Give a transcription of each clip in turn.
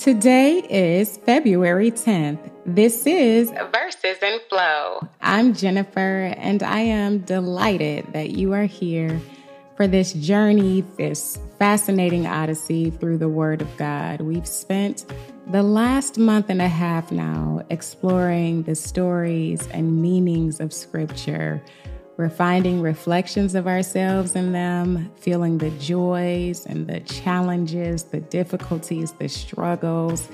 Today is February 10th. This is Verses and Flow. I'm Jennifer, and I am delighted that you are here for this journey, this fascinating odyssey through the Word of God. We've spent the last month and a half now exploring the stories and meanings of Scripture. We're finding reflections of ourselves in them, feeling the joys and the challenges, the difficulties, the struggles,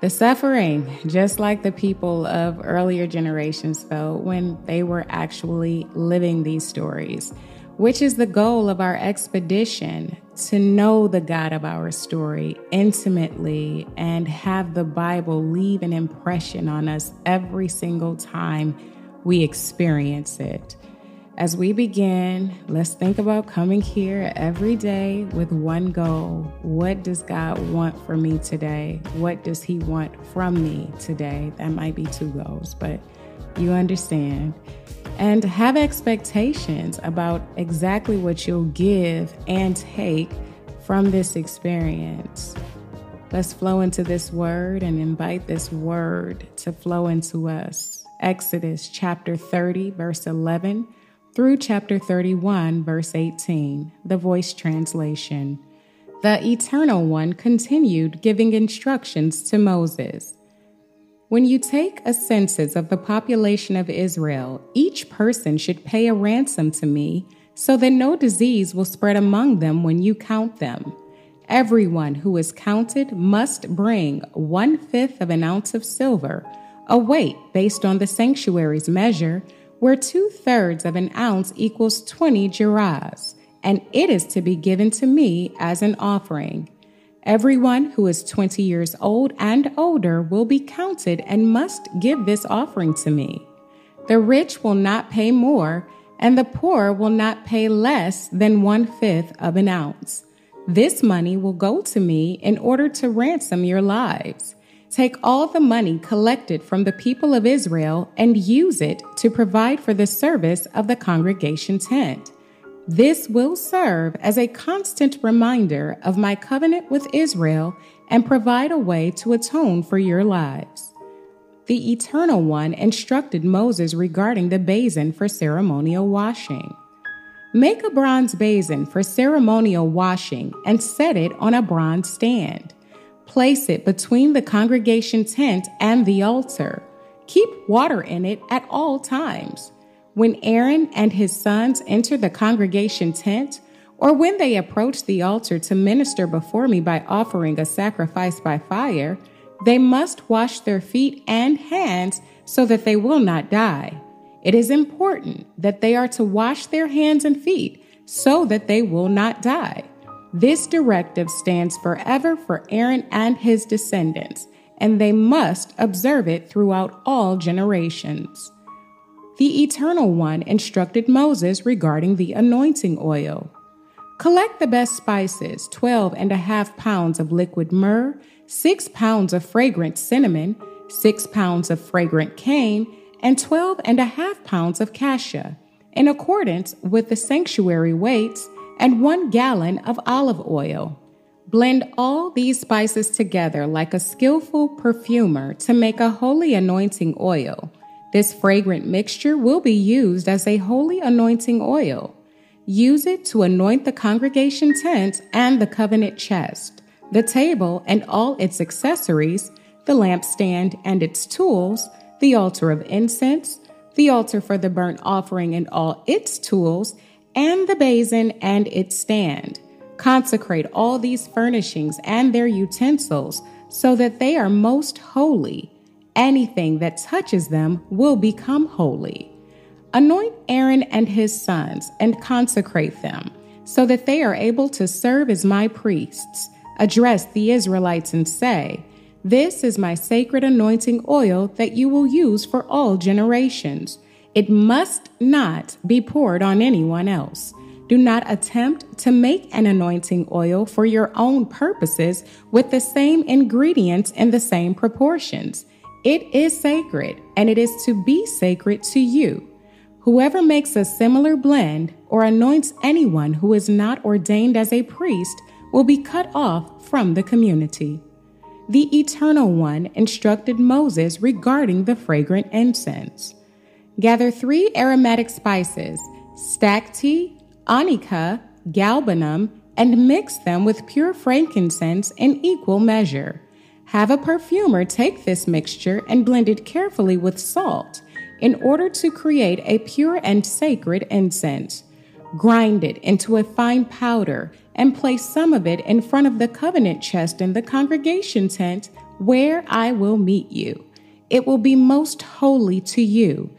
the suffering, just like the people of earlier generations felt when they were actually living these stories, which is the goal of our expedition to know the God of our story intimately and have the Bible leave an impression on us every single time we experience it. As we begin, let's think about coming here every day with one goal. What does God want for me today? What does He want from me today? That might be two goals, but you understand. And have expectations about exactly what you'll give and take from this experience. Let's flow into this word and invite this word to flow into us. Exodus chapter 30, verse 11 through chapter 31, verse 18, the voice translation. The Eternal One continued giving instructions to Moses. When you take a census of the population of Israel, each person should pay a ransom to me so that no disease will spread among them when you count them. Everyone who is counted must bring one fifth of an ounce of silver, a weight based on the sanctuary's measure where two thirds of an ounce equals 20 gerahs, and it is to be given to me as an offering. Everyone who is 20 years old and older will be counted and must give this offering to me. The rich will not pay more, and the poor will not pay less than one fifth of an ounce. This money will go to me in order to ransom your lives. Take all the money collected from the people of Israel and use it to provide for the service of the congregation tent. This will serve as a constant reminder of my covenant with Israel and provide a way to atone for your lives. The Eternal One instructed Moses regarding the basin for ceremonial washing. Make a bronze basin for ceremonial washing and set it on a bronze stand. Place it between the congregation tent and the altar. Keep water in it at all times. When Aaron and his sons enter the congregation tent, or when they approach the altar to minister before me by offering a sacrifice by fire, they must wash their feet and hands so that they will not die. It is important that they are to wash their hands and feet so that they will not die. This directive stands forever for Aaron and his descendants, and they must observe it throughout all generations. The Eternal One instructed Moses regarding the anointing oil. Collect the best spices, 12 and a half pounds of liquid myrrh, 6 pounds of fragrant cinnamon, 6 pounds of fragrant cane, and 12 and a half pounds of cassia, in accordance with the sanctuary weights and one gallon of olive oil. Blend all these spices together like a skillful perfumer to make a holy anointing oil. This fragrant mixture will be used as a holy anointing oil. Use it to anoint the congregation tent and the covenant chest, the table and all its accessories, the lampstand and its tools, the altar of incense, the altar for the burnt offering and all its tools, and the basin and its stand. Consecrate all these furnishings and their utensils so that they are most holy. Anything that touches them will become holy. Anoint Aaron and his sons and consecrate them so that they are able to serve as my priests. Address the Israelites and say, This is my sacred anointing oil that you will use for all generations. It must not be poured on anyone else. Do not attempt to make an anointing oil for your own purposes with the same ingredients and the same proportions. It is sacred, and it is to be sacred to you. Whoever makes a similar blend or anoints anyone who is not ordained as a priest will be cut off from the community. the Eternal One instructed Moses regarding the fragrant incense. Gather three aromatic spices, stacte, onycha, galbanum, and mix them with pure frankincense in equal measure. Have a perfumer take this mixture and blend it carefully with salt in order to create a pure and sacred incense. Grind it into a fine powder and place some of it in front of the covenant chest in the congregation tent where I will meet you. It will be most holy to you.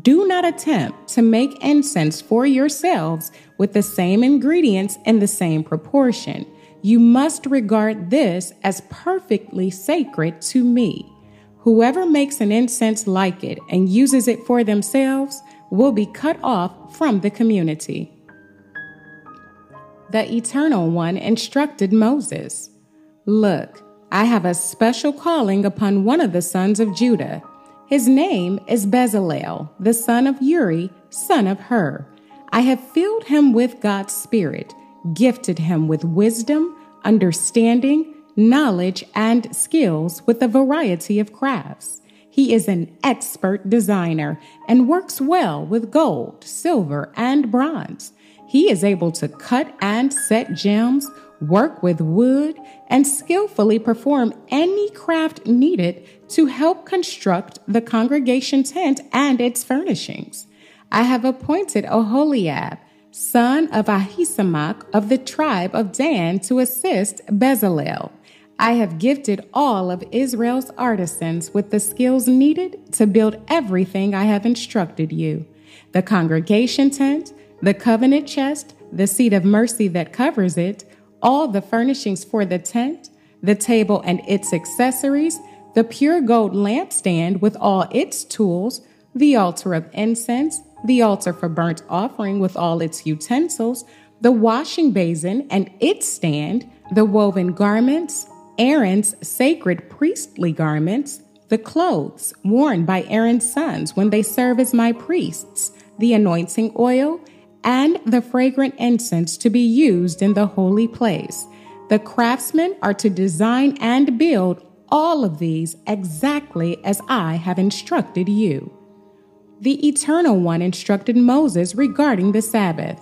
Do not attempt to make incense for yourselves with the same ingredients in the same proportion. You must regard this as perfectly sacred to me. Whoever makes an incense like it and uses it for themselves will be cut off from the community the Eternal One instructed Moses Look, I have a special calling upon one of the sons of Judah. His name is Bezalel, the son of Uri, son of Hur. I have filled him with God's Spirit, gifted him with wisdom, understanding, knowledge, and skills with a variety of crafts. He is an expert designer and works well with gold, silver, and bronze. He is able to cut and set gems, work with wood, and skillfully perform any craft needed to help construct the congregation tent and its furnishings. I have appointed Oholiab, son of Ahisamach of the tribe of Dan, to assist Bezalel. I have gifted all of Israel's artisans with the skills needed to build everything I have instructed you the congregation tent, the covenant chest, the seat of mercy that covers it, all the furnishings for the tent, the table and its accessories, the pure gold lampstand with all its tools, the altar of incense, the altar for burnt offering with all its utensils, the washing basin and its stand, the woven garments, Aaron's sacred priestly garments, the clothes worn by Aaron's sons when they serve as my priests, the anointing oil, and the fragrant incense to be used in the holy place. The craftsmen are to design and build all of these exactly as I have instructed you. The Eternal One instructed Moses regarding the Sabbath.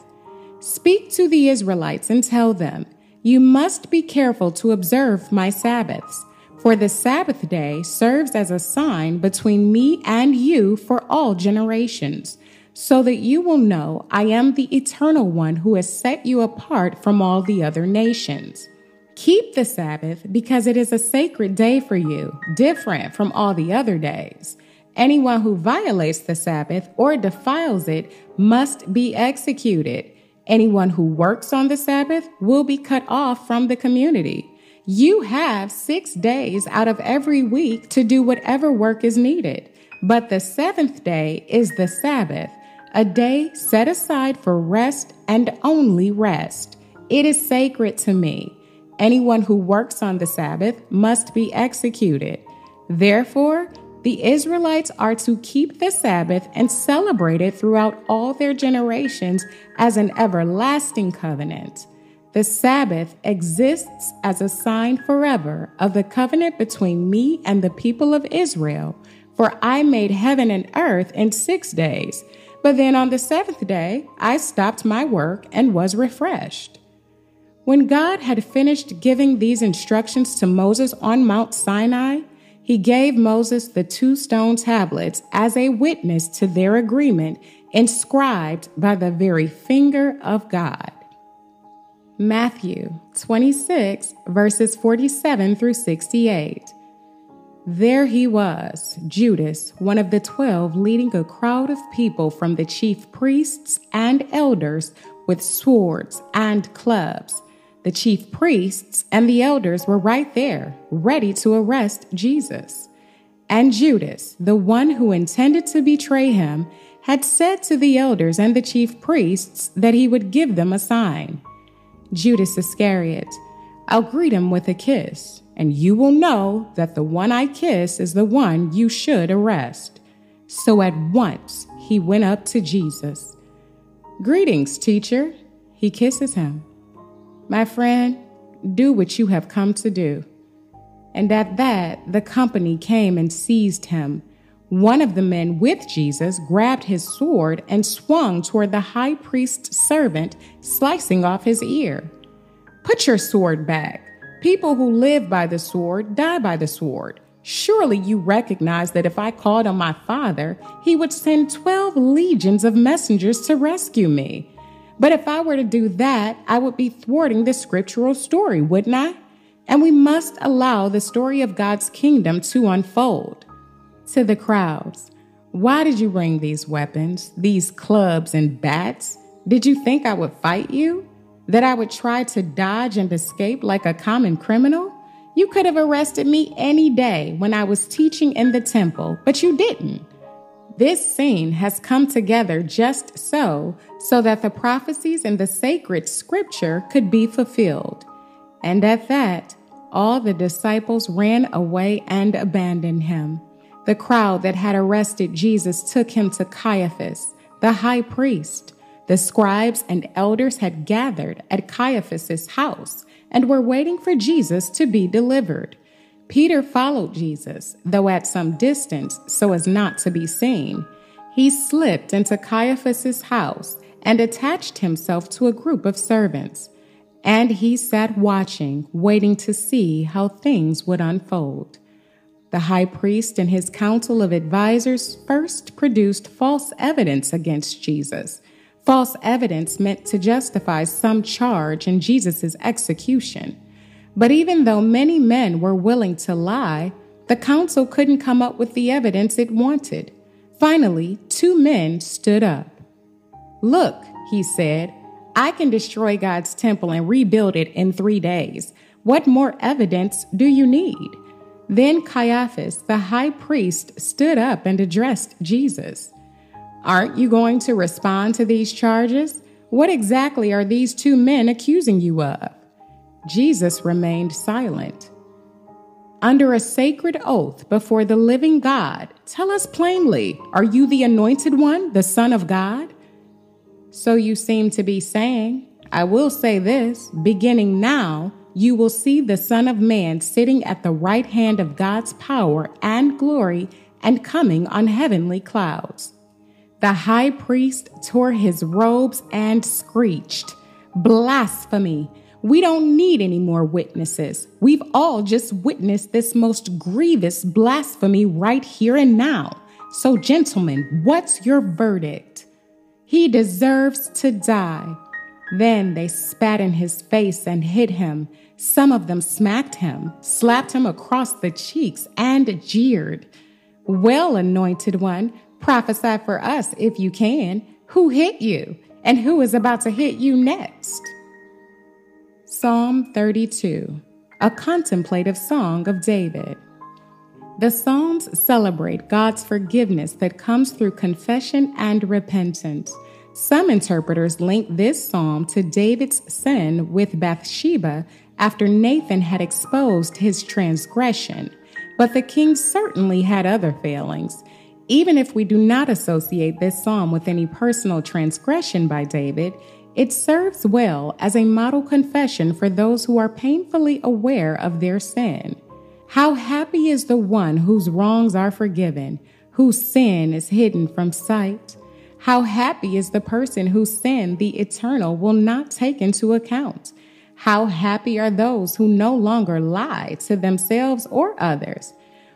Speak to the Israelites and tell them, You must be careful to observe my Sabbaths, for the Sabbath day serves as a sign between me and you for all generations so that you will know I am the eternal one who has set you apart from all the other nations. Keep the Sabbath because it is a sacred day for you, different from all the other days. Anyone who violates the Sabbath or defiles it must be executed. Anyone who works on the Sabbath will be cut off from the community. You have six days out of every week to do whatever work is needed. But the seventh day is the Sabbath a day set aside for rest and only rest. It is sacred to me. Anyone who works on the Sabbath must be executed. Therefore, the Israelites are to keep the Sabbath and celebrate it throughout all their generations as an everlasting covenant. The Sabbath exists as a sign forever of the covenant between me and the people of Israel. For I made heaven and earth in six days but then on the seventh day, I stopped my work and was refreshed. When God had finished giving these instructions to Moses on Mount Sinai, he gave Moses the two stone tablets as a witness to their agreement, inscribed by the very finger of God. Matthew 26, verses 47 through 68. There he was, Judas, one of the twelve, leading a crowd of people from the chief priests and elders with swords and clubs. The chief priests and the elders were right there, ready to arrest Jesus. And Judas, the one who intended to betray him, had said to the elders and the chief priests that he would give them a sign. Judas Iscariot, I'll greet him with a kiss and you will know that the one I kiss is the one you should arrest. So at once he went up to Jesus. Greetings, teacher. He kisses him. My friend, do what you have come to do. And at that, the company came and seized him. One of the men with Jesus grabbed his sword and swung toward the high priest's servant, slicing off his ear. Put your sword back. People who live by the sword die by the sword. Surely you recognize that if I called on my father, he would send 12 legions of messengers to rescue me. But if I were to do that, I would be thwarting the scriptural story, wouldn't I? And we must allow the story of God's kingdom to unfold to the crowds, Why did you bring these weapons, these clubs and bats? Did you think I would fight you? That I would try to dodge and escape like a common criminal? You could have arrested me any day when I was teaching in the temple, but you didn't. This scene has come together just so, so that the prophecies in the sacred scripture could be fulfilled. And at that, all the disciples ran away and abandoned him. The crowd that had arrested Jesus took him to Caiaphas, the high priest. The scribes and elders had gathered at Caiaphas's house and were waiting for Jesus to be delivered. Peter followed Jesus, though at some distance so as not to be seen. He slipped into Caiaphas's house and attached himself to a group of servants. And he sat watching, waiting to see how things would unfold. The high priest and his council of advisers first produced false evidence against Jesus. False evidence meant to justify some charge in Jesus' execution. But even though many men were willing to lie, the council couldn't come up with the evidence it wanted. Finally, two men stood up. Look, he said, I can destroy God's temple and rebuild it in three days. What more evidence do you need? Then Caiaphas, the high priest, stood up and addressed Jesus. Aren't you going to respond to these charges? What exactly are these two men accusing you of? Jesus remained silent. Under a sacred oath before the living God, tell us plainly are you the anointed one, the Son of God? So you seem to be saying, I will say this beginning now, you will see the Son of Man sitting at the right hand of God's power and glory and coming on heavenly clouds. The high priest tore his robes and screeched, Blasphemy! We don't need any more witnesses. We've all just witnessed this most grievous blasphemy right here and now. So, gentlemen, what's your verdict? He deserves to die. Then they spat in his face and hit him. Some of them smacked him, slapped him across the cheeks, and jeered. Well, anointed one, prophesy for us if you can. Who hit you? And who is about to hit you next? Psalm 32, a contemplative song of David. The Psalms celebrate God's forgiveness that comes through confession and repentance. Some interpreters link this psalm to David's sin with Bathsheba after Nathan had exposed his transgression. But the king certainly had other failings. Even if we do not associate this psalm with any personal transgression by David, it serves well as a model confession for those who are painfully aware of their sin. How happy is the one whose wrongs are forgiven, whose sin is hidden from sight. How happy is the person whose sin the eternal will not take into account. How happy are those who no longer lie to themselves or others.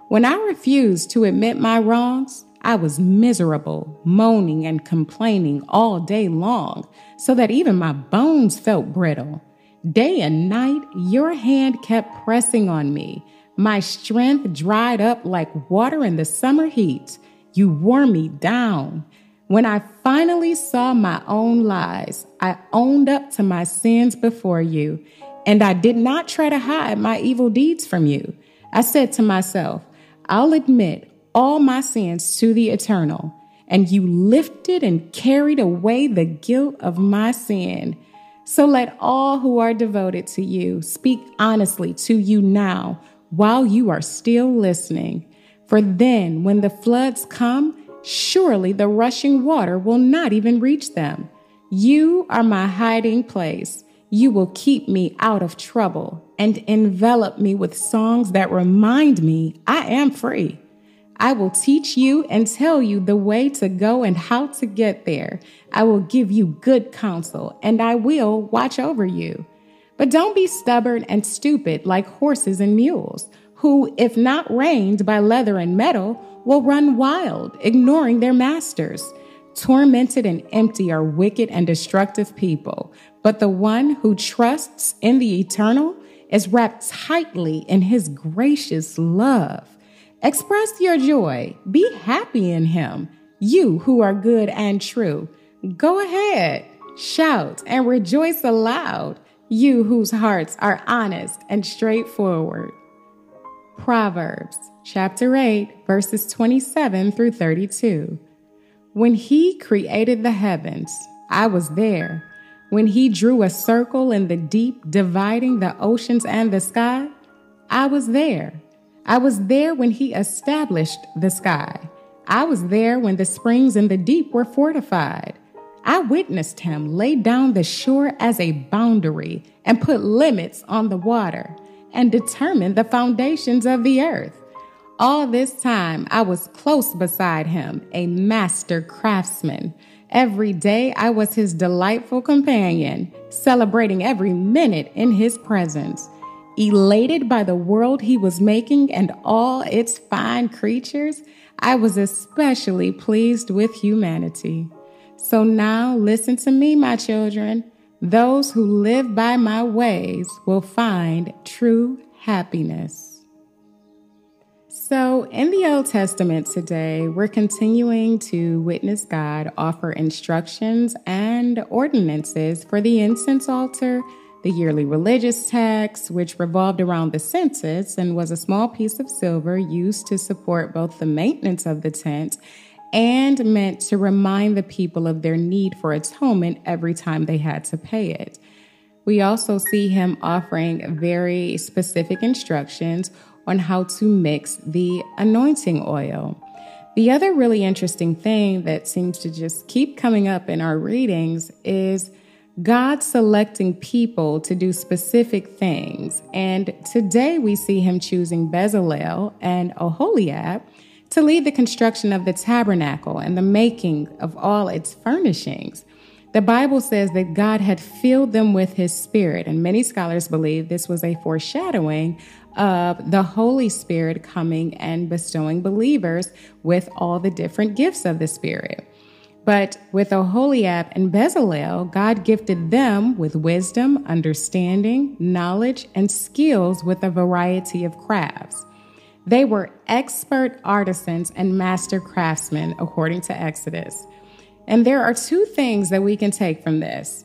When I refused to admit my wrongs, I was miserable, moaning and complaining all day long, so that even my bones felt brittle. Day and night, your hand kept pressing on me. My strength dried up like water in the summer heat. You wore me down. When I finally saw my own lies, I owned up to my sins before you, and I did not try to hide my evil deeds from you. I said to myself, I'll admit all my sins to the eternal, and you lifted and carried away the guilt of my sin. So let all who are devoted to you speak honestly to you now while you are still listening. For then, when the floods come, Surely the rushing water will not even reach them. You are my hiding place. You will keep me out of trouble and envelop me with songs that remind me I am free. I will teach you and tell you the way to go and how to get there. I will give you good counsel and I will watch over you. But don't be stubborn and stupid like horses and mules, who, if not reined by leather and metal, will run wild, ignoring their masters. Tormented and empty are wicked and destructive people, but the one who trusts in the eternal is wrapped tightly in his gracious love. Express your joy. Be happy in him. You who are good and true. Go ahead, shout and rejoice aloud. You whose hearts are honest and straightforward. Proverbs chapter 8, verses 27 through 32. When he created the heavens, I was there. When he drew a circle in the deep, dividing the oceans and the sky, I was there. I was there when he established the sky. I was there when the springs in the deep were fortified. I witnessed him lay down the shore as a boundary and put limits on the water and determine the foundations of the earth. All this time, I was close beside him, a master craftsman. Every day, I was his delightful companion, celebrating every minute in his presence. Elated by the world he was making and all its fine creatures, I was especially pleased with humanity. So now listen to me, my children. Those who live by my ways will find true happiness. So, in the Old Testament today, we're continuing to witness God offer instructions and ordinances for the incense altar the yearly religious tax, which revolved around the census and was a small piece of silver used to support both the maintenance of the tent and meant to remind the people of their need for atonement every time they had to pay it. We also see him offering very specific instructions on how to mix the anointing oil. The other really interesting thing that seems to just keep coming up in our readings is God selecting people to do specific things. And today we see him choosing Bezalel and Oholiab to lead the construction of the tabernacle and the making of all its furnishings. The Bible says that God had filled them with his spirit, and many scholars believe this was a foreshadowing of the Holy Spirit coming and bestowing believers with all the different gifts of the Spirit. But with Oholiab and Bezalel, God gifted them with wisdom, understanding, knowledge, and skills with a variety of crafts. They were expert artisans and master craftsmen, according to Exodus. And there are two things that we can take from this.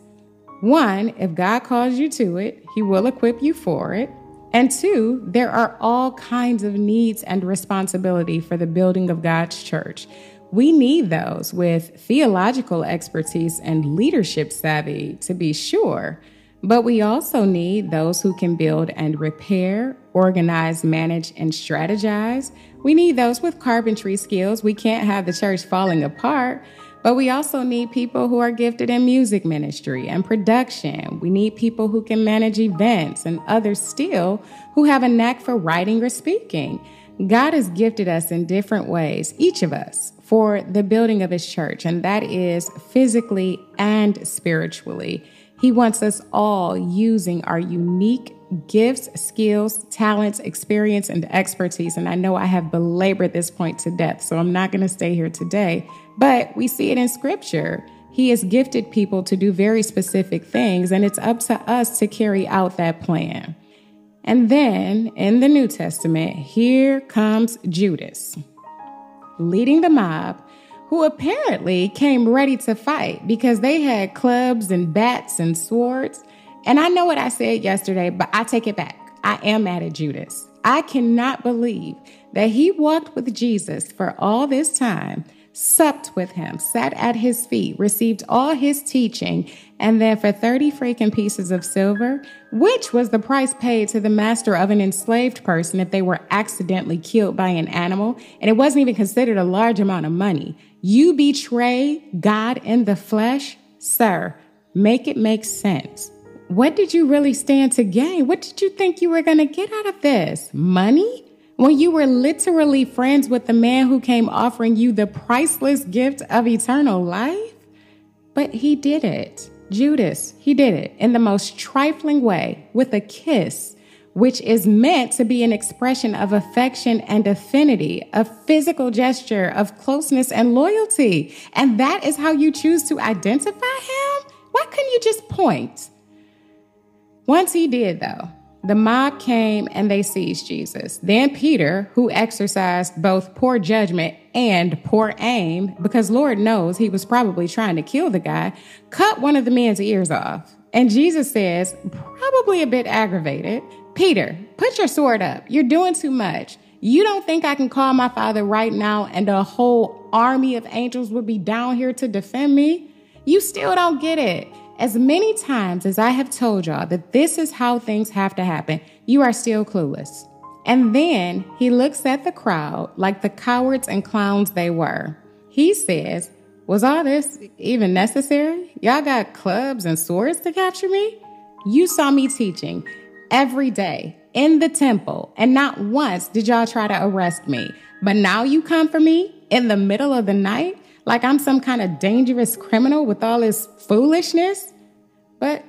One, if God calls you to it, He will equip you for it. And two, there are all kinds of needs and responsibility for the building of God's church. We need those with theological expertise and leadership savvy to be sure, but we also need those who can build and repair, organize, manage, and strategize. We need those with carpentry skills. We can't have the church falling apart. But we also need people who are gifted in music ministry and production. We need people who can manage events and others still who have a knack for writing or speaking. God has gifted us in different ways, each of us, for the building of his church, and that is physically and spiritually. He wants us all using our unique gifts, skills, talents, experience, and expertise. And I know I have belabored this point to death, so I'm not going to stay here today, but we see it in scripture. He has gifted people to do very specific things, and it's up to us to carry out that plan. And then in the New Testament, here comes Judas leading the mob, who apparently came ready to fight because they had clubs and bats and swords. And I know what I said yesterday, but I take it back. I am mad at Judas. I cannot believe that he walked with Jesus for all this time supped with him, sat at his feet, received all his teaching, and then for 30 freaking pieces of silver, which was the price paid to the master of an enslaved person if they were accidentally killed by an animal, and it wasn't even considered a large amount of money. You betray God in the flesh? Sir, make it make sense. what did you really stand to gain? What did you think you were going to get out of this? Money? When you were literally friends with the man who came offering you the priceless gift of eternal life? But he did it. Judas, he did it in the most trifling way with a kiss, which is meant to be an expression of affection and affinity, a physical gesture of closeness and loyalty. And that is how you choose to identify him? Why couldn't you just point? Once he did, though, the mob came and they seized Jesus. Then Peter, who exercised both poor judgment and poor aim, because Lord knows he was probably trying to kill the guy, cut one of the man's ears off. And Jesus says, probably a bit aggravated, Peter, put your sword up. You're doing too much. You don't think I can call my father right now and a whole army of angels would be down here to defend me? You still don't get it. As many times as I have told y'all that this is how things have to happen, you are still clueless. And then he looks at the crowd like the cowards and clowns they were. He says, Was all this even necessary? Y'all got clubs and swords to capture me? You saw me teaching every day in the temple, and not once did y'all try to arrest me. But now you come for me in the middle of the night? like I'm some kind of dangerous criminal with all this foolishness. But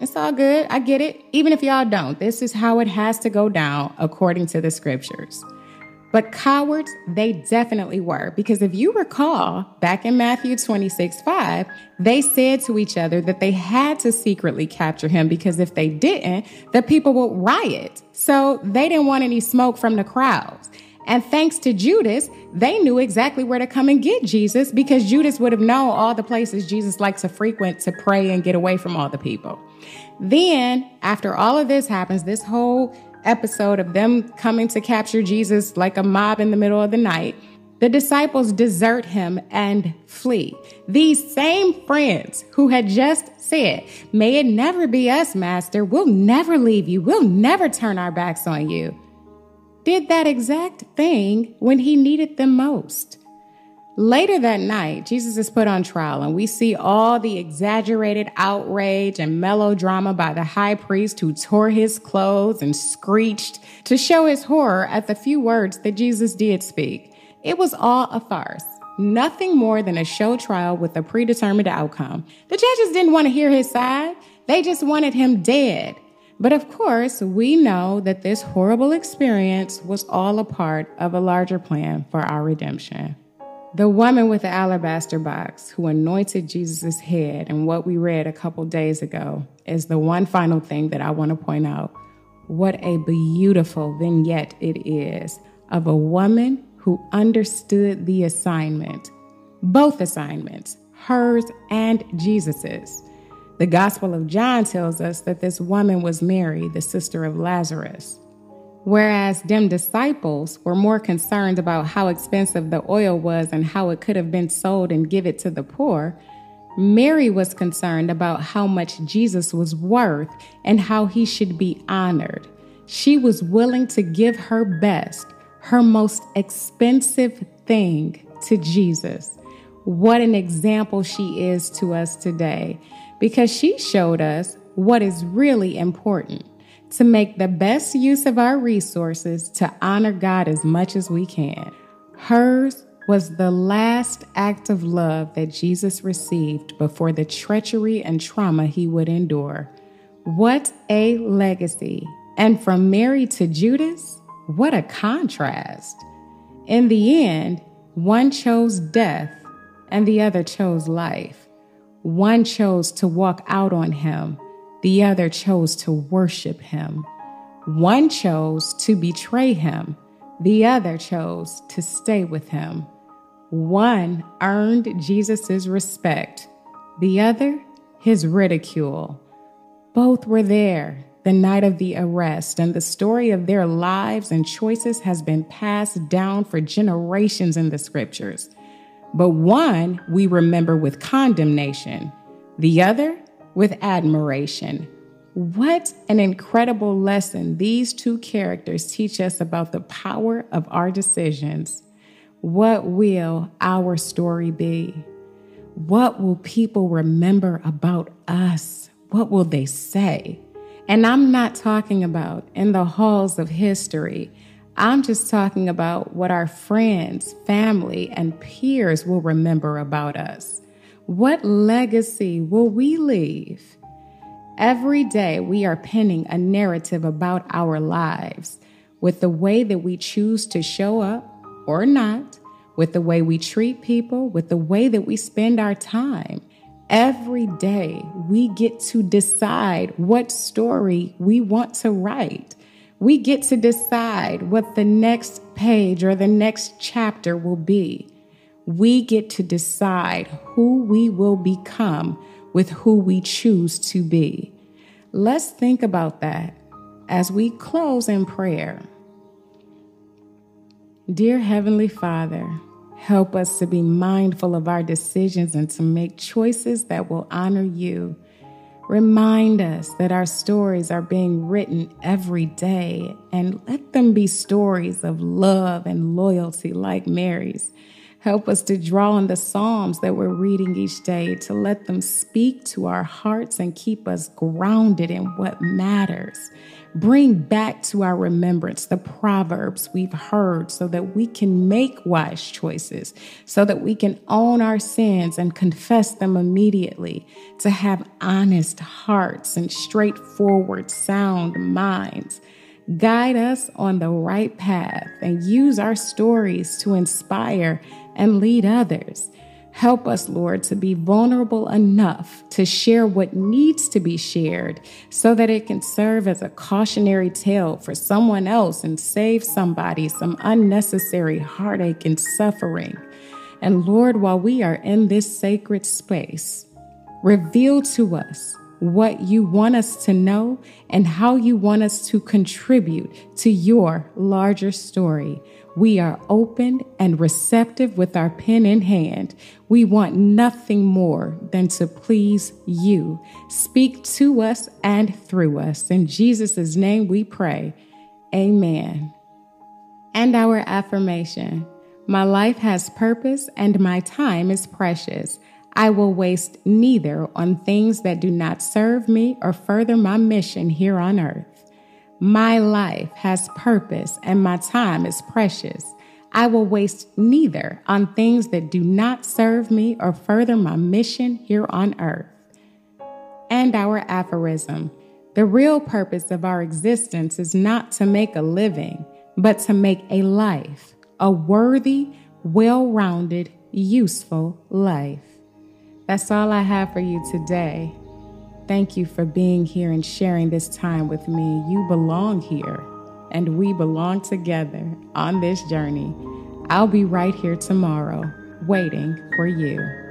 it's all good. I get it. Even if y'all don't, this is how it has to go down according to the scriptures. But cowards, they definitely were. Because if you recall, back in Matthew 26 5, they said to each other that they had to secretly capture him because if they didn't, the people would riot. So they didn't want any smoke from the crowds. And thanks to Judas, they knew exactly where to come and get Jesus because Judas would have known all the places Jesus likes to frequent to pray and get away from all the people. Then, after all of this happens, this whole episode of them coming to capture Jesus like a mob in the middle of the night, the disciples desert him and flee. These same friends who had just said, May it never be us, Master. We'll never leave you. We'll never turn our backs on you did that exact thing when he needed them most. Later that night, Jesus is put on trial, and we see all the exaggerated outrage and melodrama by the high priest who tore his clothes and screeched to show his horror at the few words that Jesus did speak. It was all a farce, nothing more than a show trial with a predetermined outcome. The judges didn't want to hear his side, they just wanted him dead. But of course, we know that this horrible experience was all a part of a larger plan for our redemption. The woman with the alabaster box who anointed Jesus' head and what we read a couple days ago is the one final thing that I want to point out. What a beautiful vignette it is of a woman who understood the assignment, both assignments, hers and Jesus's. The Gospel of John tells us that this woman was Mary, the sister of Lazarus. Whereas them disciples were more concerned about how expensive the oil was and how it could have been sold and give it to the poor, Mary was concerned about how much Jesus was worth and how he should be honored. She was willing to give her best, her most expensive thing to Jesus. What an example she is to us today because she showed us what is really important to make the best use of our resources to honor God as much as we can. Hers was the last act of love that Jesus received before the treachery and trauma he would endure. What a legacy! And from Mary to Judas, what a contrast. In the end, one chose death and the other chose life. One chose to walk out on him, the other chose to worship him. One chose to betray him, the other chose to stay with him. One earned Jesus' respect, the other his ridicule. Both were there the night of the arrest, and the story of their lives and choices has been passed down for generations in the scriptures. But one we remember with condemnation, the other with admiration. What an incredible lesson these two characters teach us about the power of our decisions. What will our story be? What will people remember about us what will they say? And I'm not talking about in the halls of history. I'm just talking about what our friends, family, and peers will remember about us. What legacy will we leave? Every day, we are penning a narrative about our lives with the way that we choose to show up or not, with the way we treat people, with the way that we spend our time. Every day, we get to decide what story we want to write. We get to decide what the next page or the next chapter will be. We get to decide who we will become with who we choose to be. Let's think about that as we close in prayer. Dear Heavenly Father, help us to be mindful of our decisions and to make choices that will honor you. Remind us that our stories are being written every day and let them be stories of love and loyalty like Mary's. Help us to draw on the Psalms that we're reading each day to let them speak to our hearts and keep us grounded in what matters. Bring back to our remembrance the proverbs we've heard so that we can make wise choices, so that we can own our sins and confess them immediately, to have honest hearts and straightforward, sound minds. Guide us on the right path and use our stories to inspire and lead others. Help us, Lord, to be vulnerable enough to share what needs to be shared so that it can serve as a cautionary tale for someone else and save somebody some unnecessary heartache and suffering. And Lord, while we are in this sacred space, reveal to us what you want us to know and how you want us to contribute to your larger story. We are open and receptive with our pen in hand. We want nothing more than to please you. Speak to us and through us. In Jesus' name we pray. Amen. And our affirmation My life has purpose and my time is precious. I will waste neither on things that do not serve me or further my mission here on earth. My life has purpose and my time is precious. I will waste neither on things that do not serve me or further my mission here on earth. And our aphorism the real purpose of our existence is not to make a living, but to make a life, a worthy, well rounded, useful life. That's all I have for you today. Thank you for being here and sharing this time with me. You belong here, and we belong together on this journey. I'll be right here tomorrow, waiting for you.